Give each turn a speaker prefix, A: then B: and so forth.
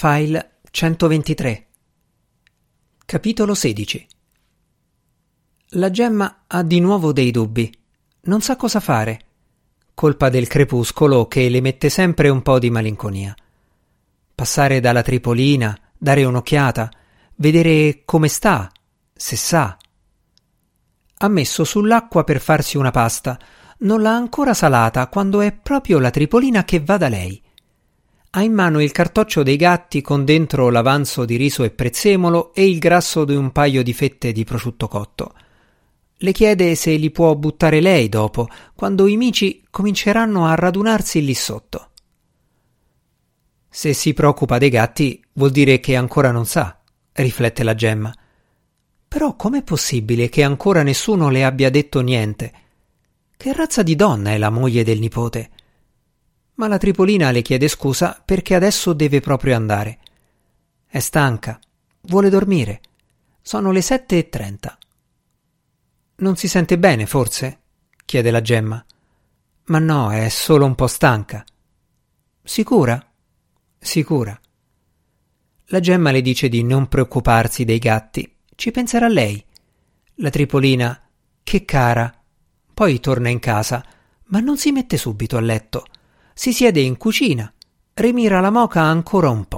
A: File 123 Capitolo 16 La gemma ha di nuovo dei dubbi. Non sa cosa fare. Colpa del crepuscolo che le mette sempre un po' di malinconia. Passare dalla tripolina, dare un'occhiata, vedere come sta, se sa. Ha messo sull'acqua per farsi una pasta. Non l'ha ancora salata quando è proprio la tripolina che va da lei ha in mano il cartoccio dei gatti con dentro l'avanzo di riso e prezzemolo e il grasso di un paio di fette di prosciutto cotto. Le chiede se li può buttare lei dopo, quando i mici cominceranno a radunarsi lì sotto. Se si preoccupa dei gatti, vuol dire che ancora non sa, riflette la gemma. Però com'è possibile che ancora nessuno le abbia detto niente? Che razza di donna è la moglie del nipote? Ma la Tripolina le chiede scusa perché adesso deve proprio andare. È stanca, vuole dormire. Sono le sette e trenta. Non si sente bene, forse? chiede la gemma. Ma no, è solo un po' stanca. Sicura? Sicura. La gemma le dice di non preoccuparsi dei gatti, ci penserà lei. La Tripolina, che cara. Poi torna in casa, ma non si mette subito a letto si siede in cucina, rimira la moca ancora un po'.